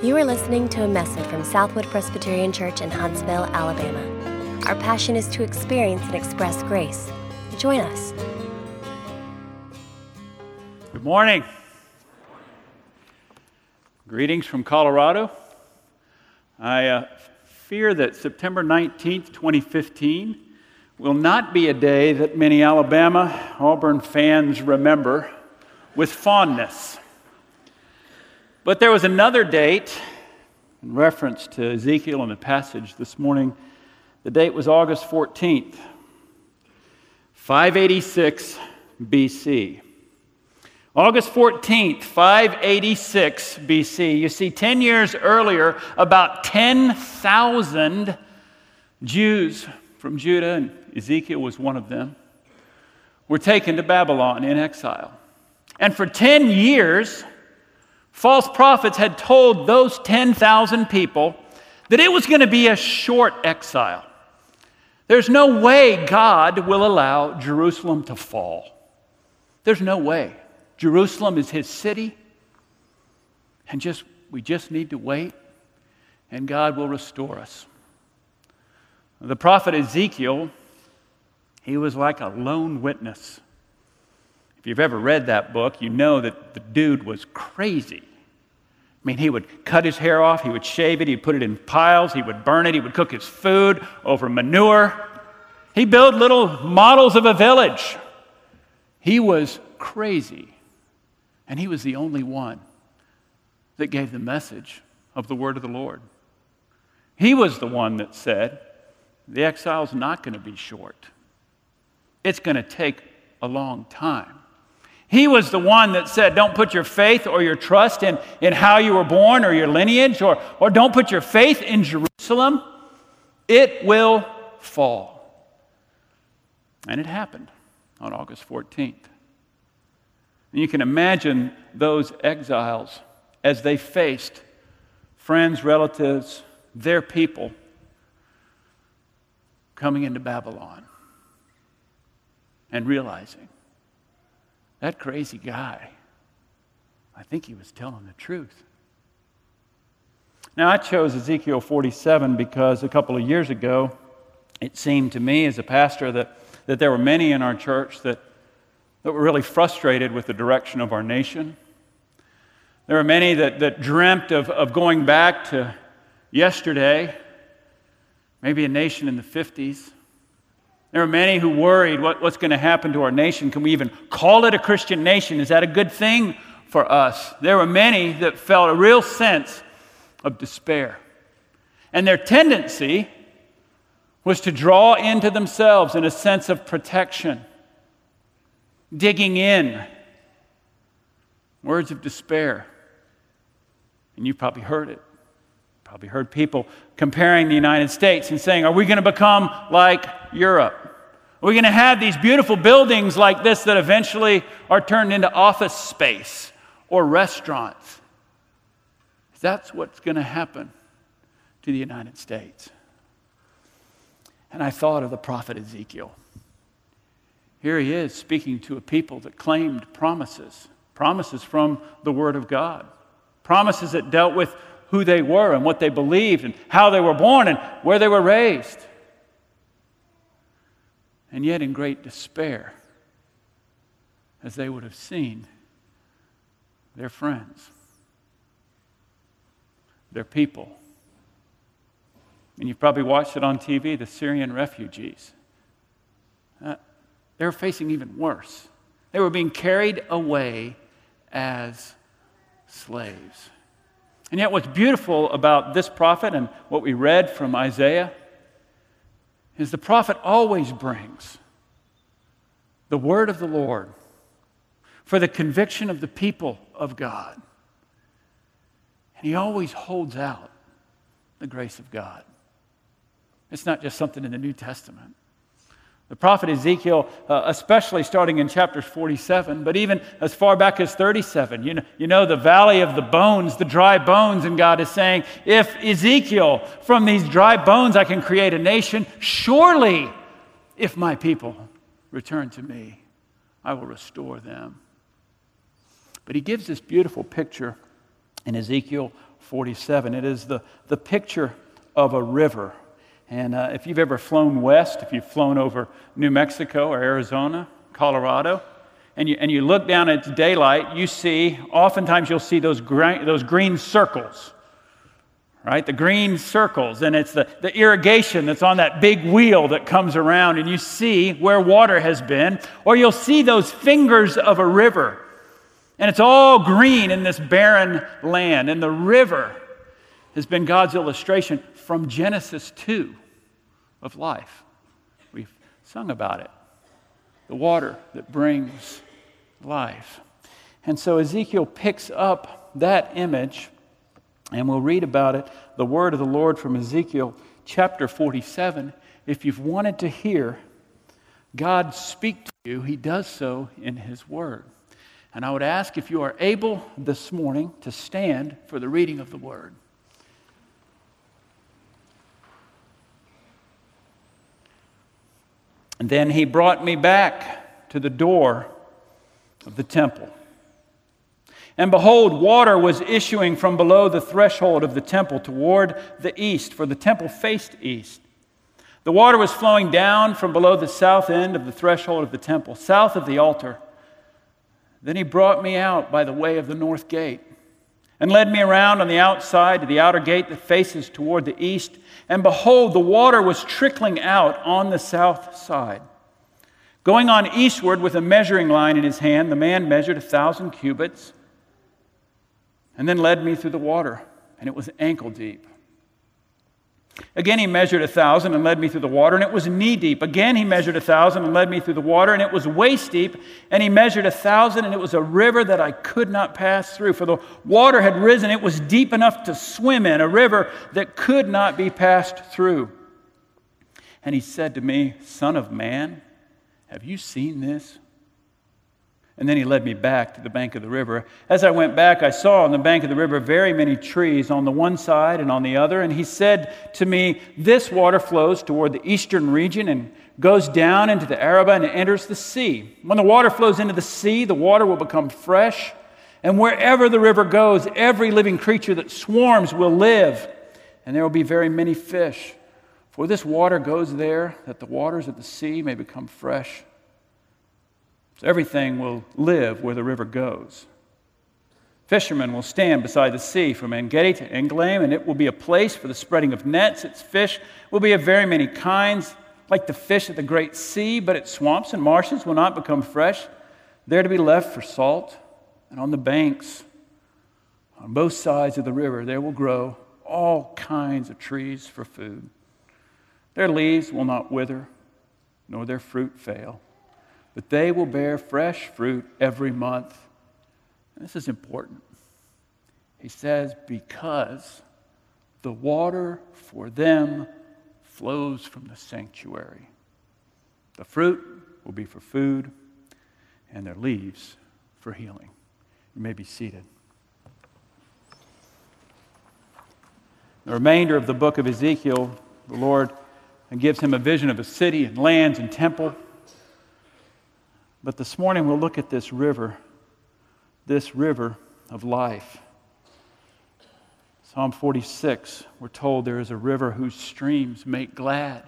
You are listening to a message from Southwood Presbyterian Church in Huntsville, Alabama. Our passion is to experience and express grace. Join us. Good morning. Greetings from Colorado. I uh, fear that September 19th, 2015, will not be a day that many Alabama Auburn fans remember with fondness. But there was another date in reference to Ezekiel in the passage this morning. The date was August 14th, 586 BC. August 14th, 586 BC. You see, 10 years earlier, about 10,000 Jews from Judah, and Ezekiel was one of them, were taken to Babylon in exile. And for 10 years, False prophets had told those 10,000 people that it was going to be a short exile. There's no way God will allow Jerusalem to fall. There's no way. Jerusalem is his city, and just we just need to wait, and God will restore us. The prophet Ezekiel, he was like a lone witness. If you've ever read that book, you know that the dude was crazy. I mean, he would cut his hair off, he would shave it, he'd put it in piles, he would burn it, he would cook his food over manure. He built little models of a village. He was crazy. And he was the only one that gave the message of the word of the Lord. He was the one that said, the exile is not going to be short. It's going to take a long time. He was the one that said, Don't put your faith or your trust in, in how you were born or your lineage, or, or don't put your faith in Jerusalem. It will fall. And it happened on August 14th. And you can imagine those exiles as they faced friends, relatives, their people coming into Babylon and realizing that crazy guy, I think he was telling the truth. Now, I chose Ezekiel 47 because a couple of years ago, it seemed to me as a pastor that, that there were many in our church that, that were really frustrated with the direction of our nation. There were many that, that dreamt of, of going back to yesterday, maybe a nation in the 50s. There are many who worried what, what's going to happen to our nation. Can we even call it a Christian nation? Is that a good thing for us? There were many that felt a real sense of despair. And their tendency was to draw into themselves in a sense of protection, digging in, words of despair. And you've probably heard it. Probably heard people comparing the United States and saying, Are we going to become like Europe? Are we going to have these beautiful buildings like this that eventually are turned into office space or restaurants? That's what's going to happen to the United States. And I thought of the prophet Ezekiel. Here he is speaking to a people that claimed promises, promises from the Word of God, promises that dealt with who they were and what they believed and how they were born and where they were raised. And yet, in great despair, as they would have seen their friends, their people. And you've probably watched it on TV the Syrian refugees. Uh, they were facing even worse. They were being carried away as slaves. And yet, what's beautiful about this prophet and what we read from Isaiah is the prophet always brings the word of the Lord for the conviction of the people of God. And he always holds out the grace of God. It's not just something in the New Testament. The prophet Ezekiel, uh, especially starting in chapter 47, but even as far back as 37, you know, you know, the valley of the bones, the dry bones, and God is saying, If Ezekiel, from these dry bones I can create a nation, surely if my people return to me, I will restore them. But he gives this beautiful picture in Ezekiel 47. It is the, the picture of a river. And uh, if you've ever flown west, if you've flown over New Mexico or Arizona, Colorado, and you, and you look down at daylight, you see, oftentimes you'll see those, green, those green circles, right? The green circles, and it's the, the irrigation that's on that big wheel that comes around, and you see where water has been, or you'll see those fingers of a river, and it's all green in this barren land, and the river has been God's illustration from Genesis 2 of life. We've sung about it. The water that brings life. And so Ezekiel picks up that image, and we'll read about it, the word of the Lord from Ezekiel chapter 47. If you've wanted to hear God speak to you, he does so in his word. And I would ask if you are able this morning to stand for the reading of the word. And then he brought me back to the door of the temple. And behold, water was issuing from below the threshold of the temple toward the east, for the temple faced east. The water was flowing down from below the south end of the threshold of the temple, south of the altar. Then he brought me out by the way of the north gate and led me around on the outside to the outer gate that faces toward the east. And behold, the water was trickling out on the south side. Going on eastward with a measuring line in his hand, the man measured a thousand cubits and then led me through the water, and it was ankle deep. Again, he measured a thousand and led me through the water, and it was knee deep. Again, he measured a thousand and led me through the water, and it was waist deep. And he measured a thousand, and it was a river that I could not pass through. For the water had risen, it was deep enough to swim in, a river that could not be passed through. And he said to me, Son of man, have you seen this? And then he led me back to the bank of the river. As I went back, I saw on the bank of the river very many trees on the one side and on the other. And he said to me, This water flows toward the eastern region and goes down into the Arabah and enters the sea. When the water flows into the sea, the water will become fresh. And wherever the river goes, every living creature that swarms will live. And there will be very many fish. For this water goes there, that the waters of the sea may become fresh. So everything will live where the river goes. Fishermen will stand beside the sea from Engedi to Eneglaim, and it will be a place for the spreading of nets. Its fish will be of very many kinds, like the fish of the great sea, but its swamps and marshes will not become fresh. They're to be left for salt, and on the banks, on both sides of the river, there will grow all kinds of trees for food. Their leaves will not wither, nor their fruit fail, but they will bear fresh fruit every month. And this is important. He says, because the water for them flows from the sanctuary. The fruit will be for food, and their leaves for healing. You may be seated. The remainder of the book of Ezekiel, the Lord gives him a vision of a city and lands and temple. But this morning we'll look at this river, this river of life. Psalm 46, we're told there is a river whose streams make glad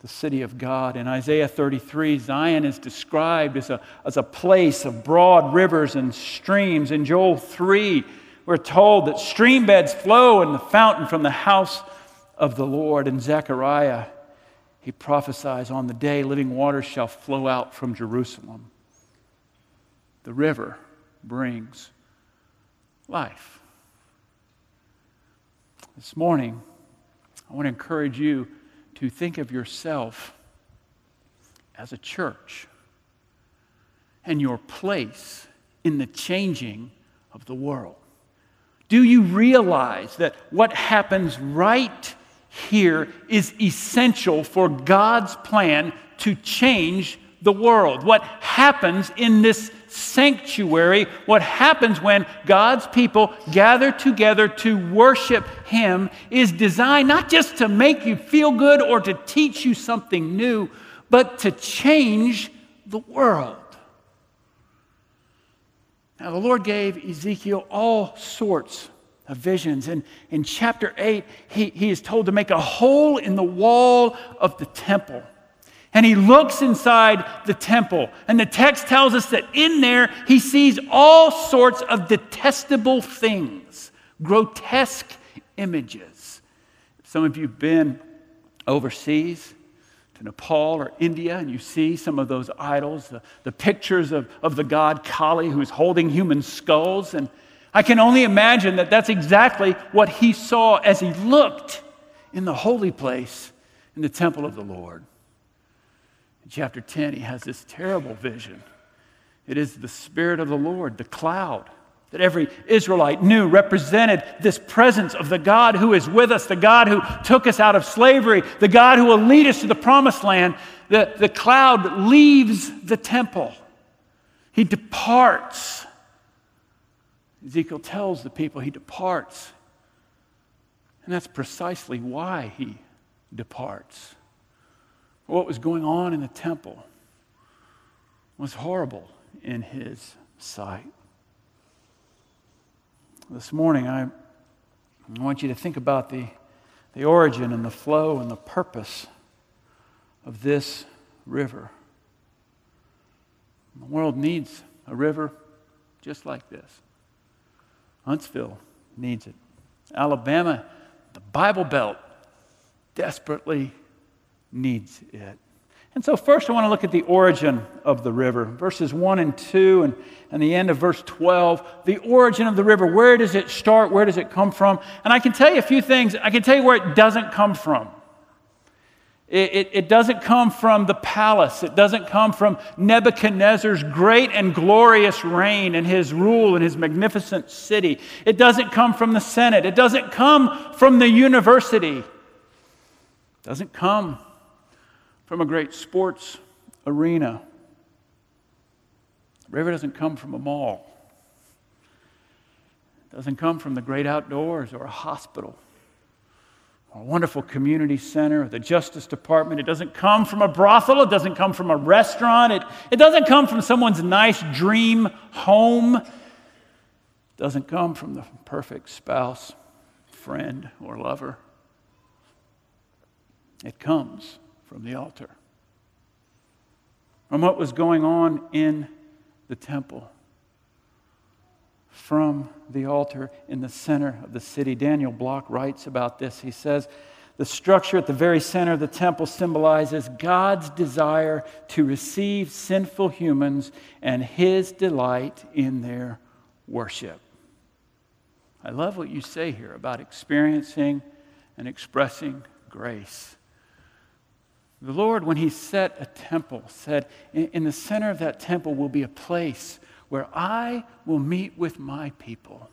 the city of God. In Isaiah 33, Zion is described as a, as a place of broad rivers and streams. In Joel 3, we're told that stream beds flow in the fountain from the house of the Lord. In Zechariah, he prophesies on the day living waters shall flow out from Jerusalem. The river brings life. This morning, I want to encourage you to think of yourself as a church and your place in the changing of the world. Do you realize that what happens right here is essential for God's plan to change the world? What happens in this sanctuary, what happens when God's people gather together to worship Him, is designed not just to make you feel good or to teach you something new, but to change the world. Now, the Lord gave Ezekiel all sorts of visions. And in chapter 8, he, he is told to make a hole in the wall of the temple. And he looks inside the temple. And the text tells us that in there he sees all sorts of detestable things, grotesque images. Some of you have been overseas to Nepal or India, and you see some of those idols, the, the pictures of, of the god Kali who's holding human skulls. And I can only imagine that that's exactly what he saw as he looked in the holy place in the temple of the Lord. In chapter 10, he has this terrible vision. It is the Spirit of the Lord, the cloud that every Israelite knew represented this presence of the God who is with us, the God who took us out of slavery, the God who will lead us to the promised land. The, the cloud leaves the temple, he departs. Ezekiel tells the people he departs. And that's precisely why he departs what was going on in the temple was horrible in his sight. This morning, I, want you to think about the, the origin and the flow and the purpose of this river. The world needs a river just like this. Huntsville needs it. Alabama, the Bible Belt, desperately needs it. And so, first, I want to look at the origin of the river. Verses 1 and 2, and, and the end of verse 12. The origin of the river. Where does it start? Where does it come from? And I can tell you a few things. I can tell you where it doesn't come from. It, it, it doesn't come from the palace, it doesn't come from Nebuchadnezzar's great and glorious reign and his rule and his magnificent city. It doesn't come from the Senate, it doesn't come from the university. It doesn't come from a great sports arena. The river doesn't come from a mall. It doesn't come from the great outdoors or a hospital a wonderful community center the Justice Department. It doesn't come from a brothel. It doesn't come from a restaurant. It, it doesn't come from someone's nice dream home. It doesn't come from the perfect spouse, friend, or lover. It comes from the altar, from what was going on in the temple, from the altar in the center of the city. Daniel Block writes about this. He says, the structure at the very center of the temple symbolizes God's desire to receive sinful humans and his delight in their worship. I love what you say here about experiencing and expressing grace. The Lord, when He set a temple, said, In the center of that temple will be a place where I will meet with my people.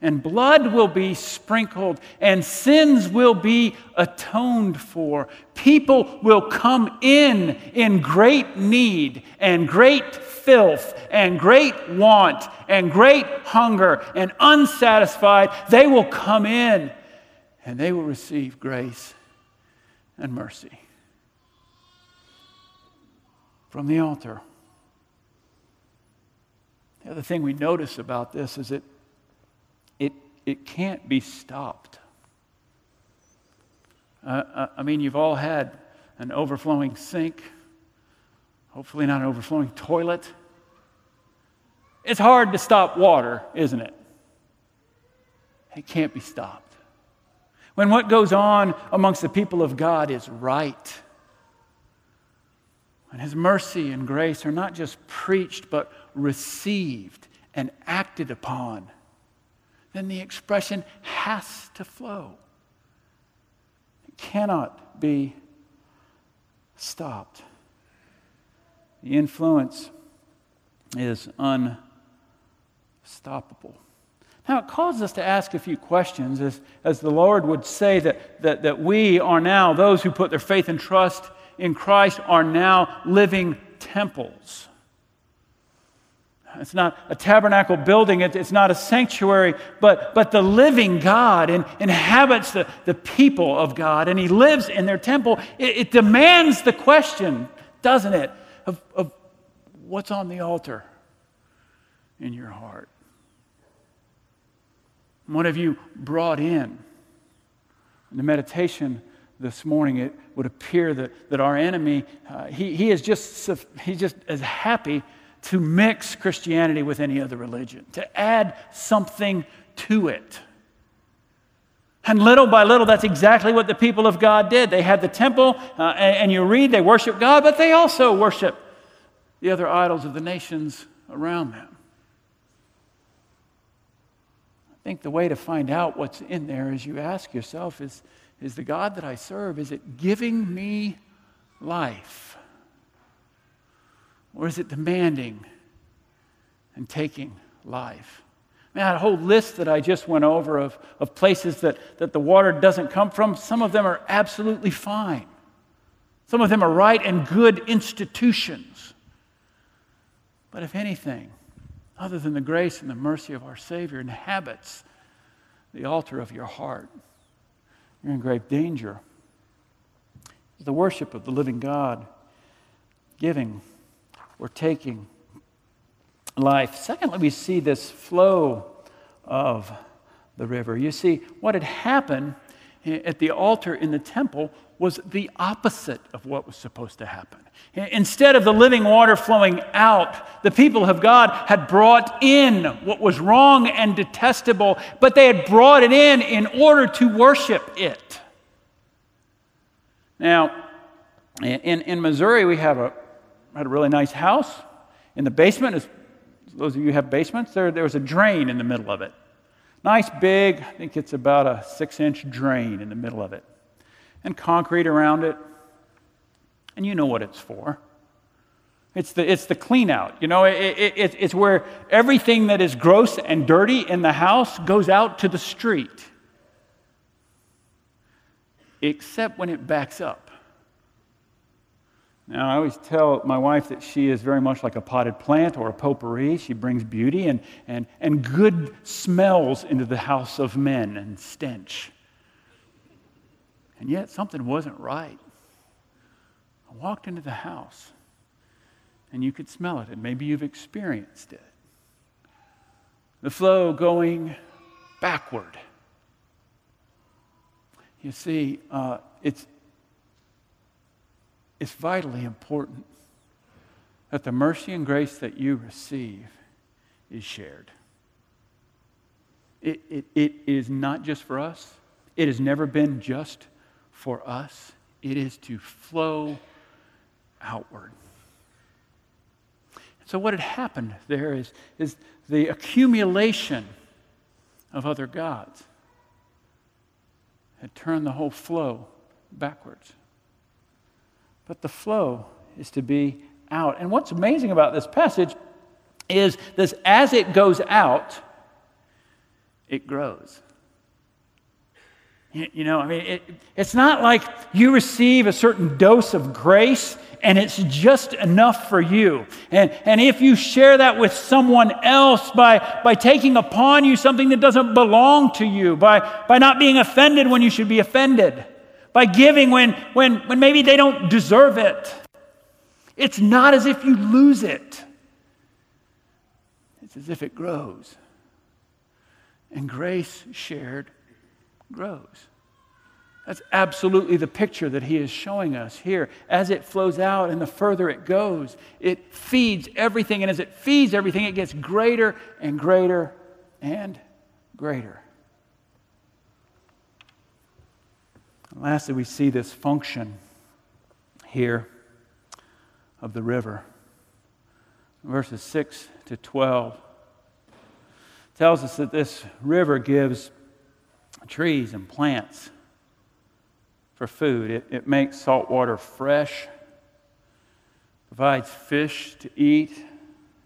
And blood will be sprinkled, and sins will be atoned for. People will come in in great need, and great filth, and great want, and great hunger, and unsatisfied. They will come in, and they will receive grace and mercy from the altar. The thing we notice about this is that it, it can't be stopped. Uh, uh, I mean, you've all had an overflowing sink, hopefully, not an overflowing toilet. It's hard to stop water, isn't it? It can't be stopped. When what goes on amongst the people of God is right, when His mercy and grace are not just preached, but received and acted upon, then the expression has to flow. It cannot be stopped. The influence is unstoppable. Now, it causes us to ask a few questions, as, as the Lord would say that, that, that we are now, those who put their faith and trust in Christ are now living temples. It's not a tabernacle building, it's not a sanctuary, but, but the living God in, inhabits the, the people of God and He lives in their temple. It, it demands the question, doesn't it, of, of what's on the altar in your heart? What have you brought in? In the meditation this morning, it would appear that, that our enemy, uh, he, he is just, he's just as happy to mix Christianity with any other religion, to add something to it. And little by little, that's exactly what the people of God did. They had the temple, uh, and, and you read they worship God, but they also worship the other idols of the nations around them. I think the way to find out what's in there is you ask yourself is, is the God that I serve, is it giving me life? Or is it demanding and taking life? I mean, that whole list that I just went over of, of places that, that the water doesn't come from, some of them are absolutely fine. Some of them are right and good institutions. But if anything, other than the grace and the mercy of our Savior inhabits the altar of your heart, you're in grave danger. The worship of the living God, giving or taking life. Secondly, we see this flow of the river. You see, what had happened at the altar in the temple was the opposite of what was supposed to happen. Instead of the living water flowing out, the people of God had brought in what was wrong and detestable, but they had brought it in in order to worship it. Now, in, in Missouri, we have a, had a really nice house. In the basement, as those of you who have basements, there, there was a drain in the middle of it. Nice big, I think it's about a six inch drain in the middle of it. And concrete around it. And you know what it's for. It's the, it's the clean out. You know, it, it, it's where everything that is gross and dirty in the house goes out to the street. Except when it backs up. Now, I always tell my wife that she is very much like a potted plant or a potpourri. She brings beauty and, and, and good smells into the house of men and stench. And yet, something wasn't right. I walked into the house, and you could smell it, and maybe you've experienced it. The flow going backward. You see, uh, it's, it's vitally important that the mercy and grace that you receive is shared. It, it, it is not just for us, it has never been just for us. It is to flow outward. So, what had happened there is, is the accumulation of other gods had turned the whole flow backwards but the flow is to be out. And what's amazing about this passage is this as it goes out, it grows. You, know, I mean, it, it's not like you receive a certain dose of grace and it's just enough for you. And, and if you share that with someone else by, by taking upon you something that doesn't belong to you, by, by not being offended when you should be offended, by giving when, when, when maybe they don't deserve it. It's not as if you lose it, it's as if it grows. And grace shared grows. That's absolutely the picture that he is showing us here. As it flows out and the further it goes, it feeds everything. And as it feeds everything, it gets greater and greater and greater. And lastly, we see this function here of the river. Verses 6 to 12 tells us that this river gives trees and plants for food. It, it makes salt water fresh, provides fish to eat,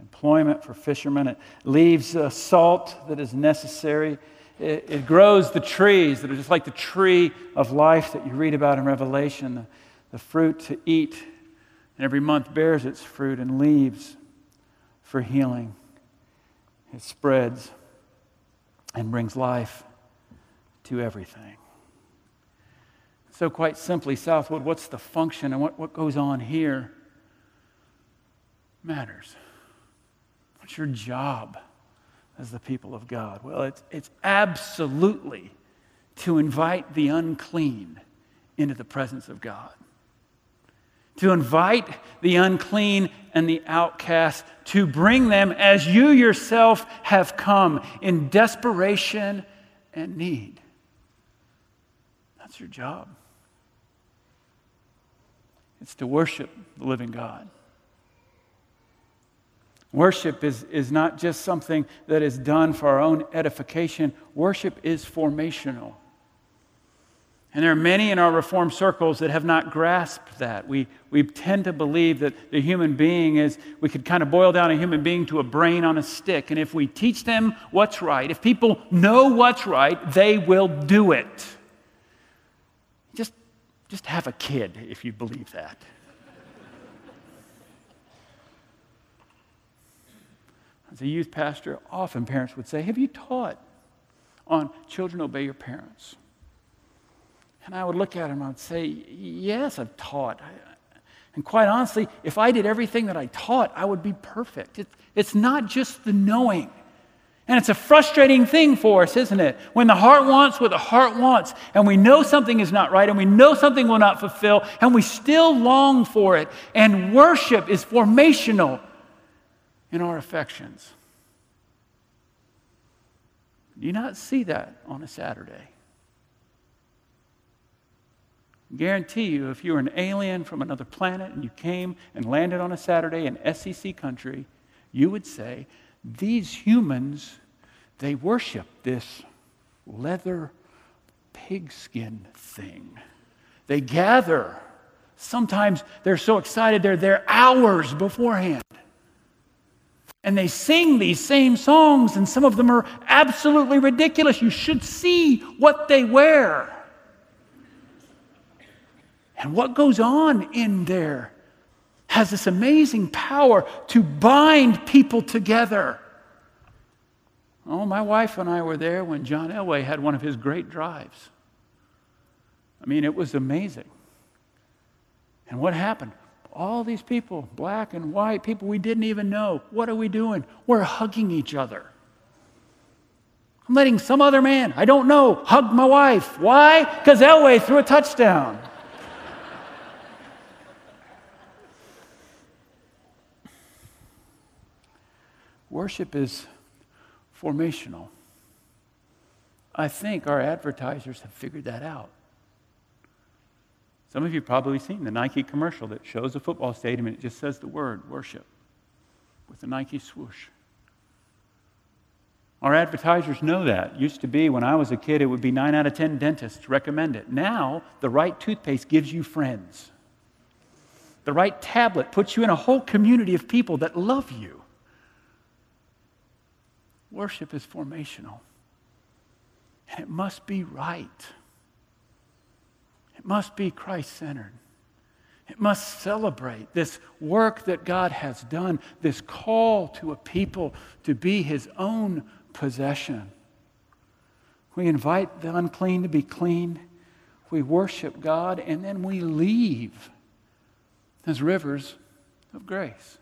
employment for fishermen. It leaves uh, salt that is necessary it, it, grows the trees that are just like the tree of life that you read about in Revelation, the, the fruit to eat, and every month bears its fruit and leaves for healing. It spreads and brings life to everything. So, quite simply, Southwood, what's the function and what, what goes on here matters. What's your job? As the people of God? Well, it's, it's absolutely to invite the unclean into the presence of God. To invite the unclean and the outcast, to bring them as you yourself have come in desperation and need. That's your job. It's to worship the living God. Worship is, is not just something that is done for our own edification, worship is formational. And there are many in our Reformed circles that have not grasped that. We, we tend to believe that the human being is, we could kind of boil down a human being to a brain on a stick. And if we teach them what's right, if people know what's right, they will do it. Just, just have a kid if you believe that. As a youth pastor, often parents would say, Have you taught on children obey your parents? And I would look at him and I'd say, Yes, I've taught. And quite honestly, if I did everything that I taught, I would be perfect. It, it's not just the knowing. And it's a frustrating thing for us, isn't it? When the heart wants what the heart wants, and we know something is not right, and we know something will not fulfill, and we still long for it. And worship is formational in our affections. Do you not see that on a Saturday? guarantee you, if you were an alien from another planet and you came and landed on a Saturday in SEC country, you would say, These humans, they worship this leather pigskin thing. They gather. Sometimes they're so excited, they're there hours beforehand. And they sing these same songs, and some of them are absolutely ridiculous. You should see what they wear. And what goes on in there has this amazing power to bind people together. Oh, my wife and I were there when John Elway had one of his great drives. I mean, it was amazing. And what happened? All these people, black and white, people we didn't even know. What are we doing? We're hugging each other. I'm letting some other man, I don't know, hug my wife. Why? Because Elway threw a touchdown. Worship is formational. I think our advertisers have figured that out. Some of you probably seen the Nike commercial that shows a football stadium and it just says the word worship with the Nike swoosh. Our advertisers know that. Used to be when I was a kid, it would be 9 out of 10 dentists recommend it. Now, the right toothpaste gives you friends. The right tablet puts you in a whole community of people that love you. Worship is formational, and it must be right. It must be Christ centered. It must celebrate this work that God has done, this call to a people to be his own possession. We invite the unclean to be clean. We worship God, and then we leave as rivers of grace.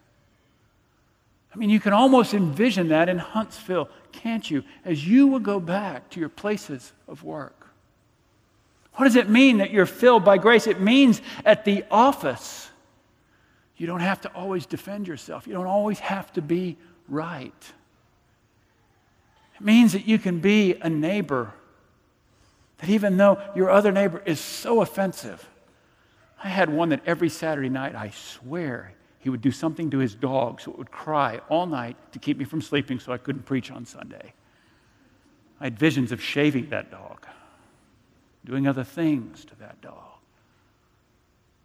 I mean, you can almost envision that in Huntsville, can't you? As you will go back to your places of work. What does it mean that you're filled by grace? It means at the office, you don't have to always defend yourself, you don't always have to be right. It means that you can be a neighbor, that even though your other neighbor is so offensive, I had one that every Saturday night, I swear, he would do something to his dog so it would cry all night to keep me from sleeping so I couldn't preach on Sunday. I had visions of shaving that dog, doing other things to that dog.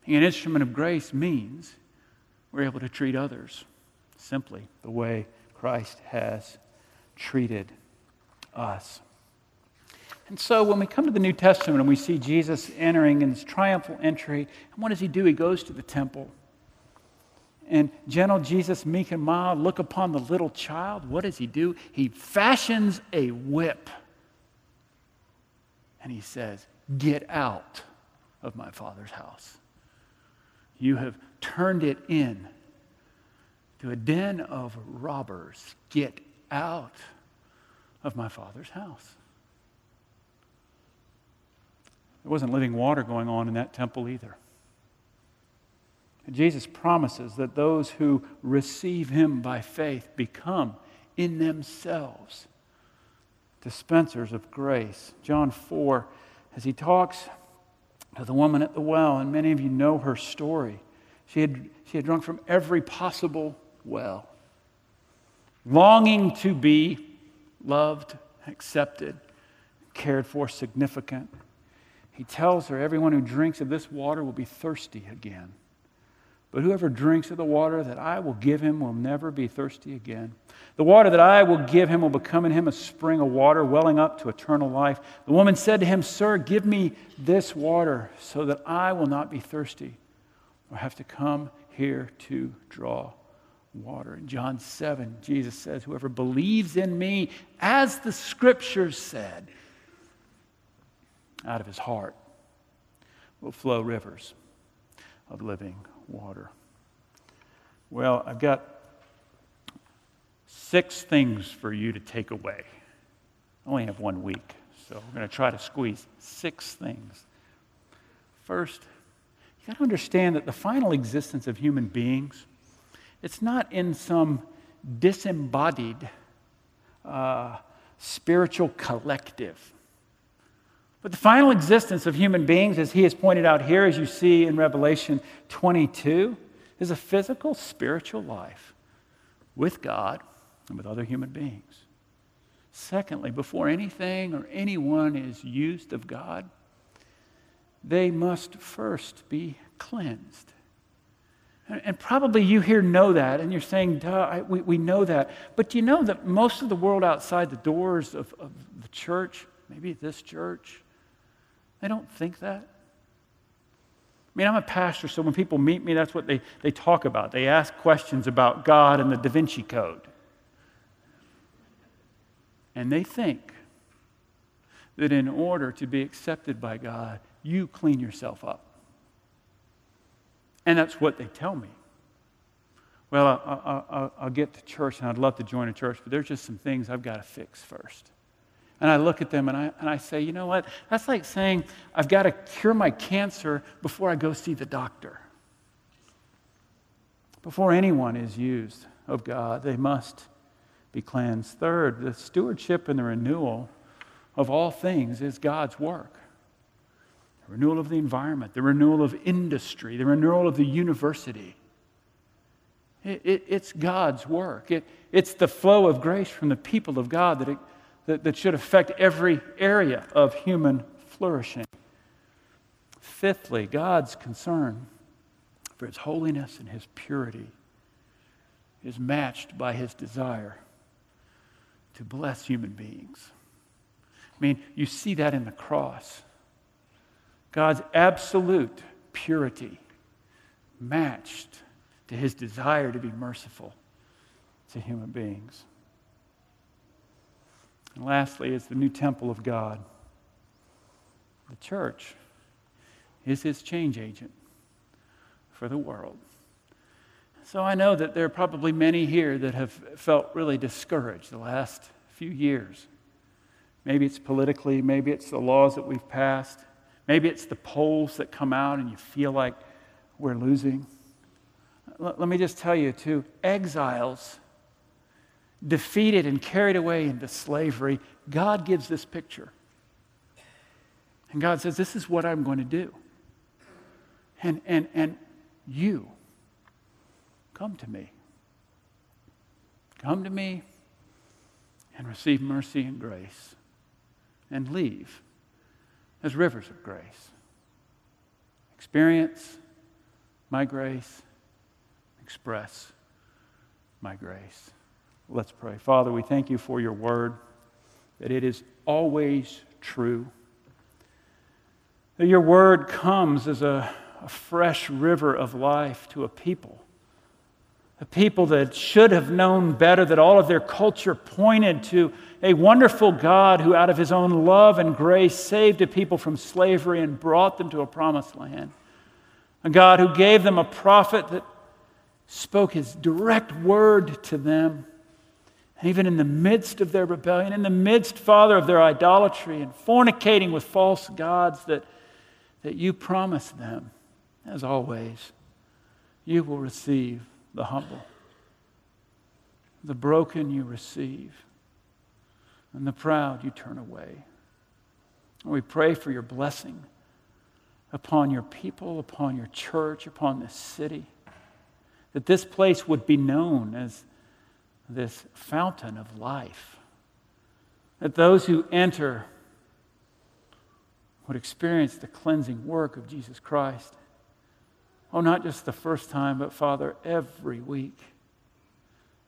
Being an instrument of grace means we're able to treat others simply the way Christ has treated us. And so when we come to the New Testament and we see Jesus entering in his triumphal entry, and what does he do? He goes to the temple. And gentle Jesus, meek and mild, look upon the little child. What does he do? He fashions a whip. And he says, Get out of my father's house. You have turned it in to a den of robbers. Get out of my Father's house. There wasn't living water going on in that temple either. And Jesus promises that those who receive him by faith become in themselves dispensers of grace. John 4, as he talks to the woman at the well, and many of you know her story. She had, she had drunk from every possible well, longing to be loved, accepted, cared for, significant. He tells her, Everyone who drinks of this water will be thirsty again. But whoever drinks of the water that I will give him will never be thirsty again. The water that I will give him will become in him a spring of water welling up to eternal life. The woman said to him, Sir, give me this water so that I will not be thirsty or have to come here to draw water. In John 7, Jesus says, Whoever believes in me, as the scriptures said, out of his heart will flow rivers of living water. Well, I've got six things for you to take away. I only have one week, so we're going to try to squeeze six things. First, you got to understand that the final existence of human beings, it's not in some disembodied uh, spiritual collective. But the final existence of human beings, as he has pointed out here, as you see in Revelation 22, is a physical, spiritual life with God and with other human beings. Secondly, before anything or anyone is used of God, they must first be cleansed. And, probably you here know that, and you're saying, duh, I, we, we know that. But do you know that most of the world outside the doors of, of the church, maybe this church, they don't think that. I mean, I'm a pastor, so when people meet me, that's what they, they talk about. They ask questions about God and the Da Vinci Code. And they think that in order to be accepted by God, you clean yourself up. And that's what they tell me. Well, I, will get to church and I'd love to join a church, but there's just some things I've got to fix first. And I look at them and I, and I say, you know what? That's like saying, I've got to cure my cancer before I go see the doctor. Before anyone is used of God, they must be cleansed. Third, the stewardship and the renewal of all things is God's work. The renewal of the environment, the renewal of industry, the renewal of the university. It, it, it's God's work. It, it's the flow of grace from the people of God that it, that, that should affect every area of human flourishing. Fifthly, God's concern for his holiness and his purity is matched by his desire to bless human beings. I mean, you see that in the cross. God's absolute purity matched to his desire to be merciful to human beings. And lastly, is the new temple of God. The church is his change agent for the world. So I know that there are probably many here that have felt really discouraged the last few years. Maybe it's politically, maybe it's the laws that we've passed, maybe it's the polls that come out and you feel like we're losing. Let me just tell you, too, exiles defeated and carried away into slavery, God gives this picture. And God says, This is what I'm going to do. And, and, and you, come to me. Come to me and receive mercy and grace and leave as rivers of grace. Experience my grace, express my grace. Let's pray. Father, we thank you for your word, that it is always true. That your word comes as a, a fresh river of life to a people. A people that should have known better, that all of their culture pointed to a wonderful God who, out of his own love and grace, saved a people from slavery and brought them to a promised land. A God who gave them a prophet that spoke his direct word to them even in the midst of their rebellion, in the midst, Father, of their idolatry and fornicating with false gods, that, that you promise them, as always, you will receive the humble. The broken you receive, and the proud you turn away. And we pray for your blessing upon your people, upon your church, upon this city, that this place would be known as this fountain of life. That those who enter would experience the cleansing work of Jesus Christ. Oh, not just the first time, but Father, every week.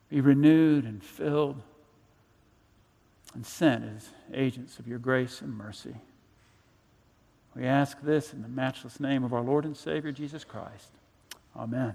Be renewed and filled and sent as agents of your grace and mercy. We ask this in the matchless name of our Lord and Savior, Jesus Christ. Amen.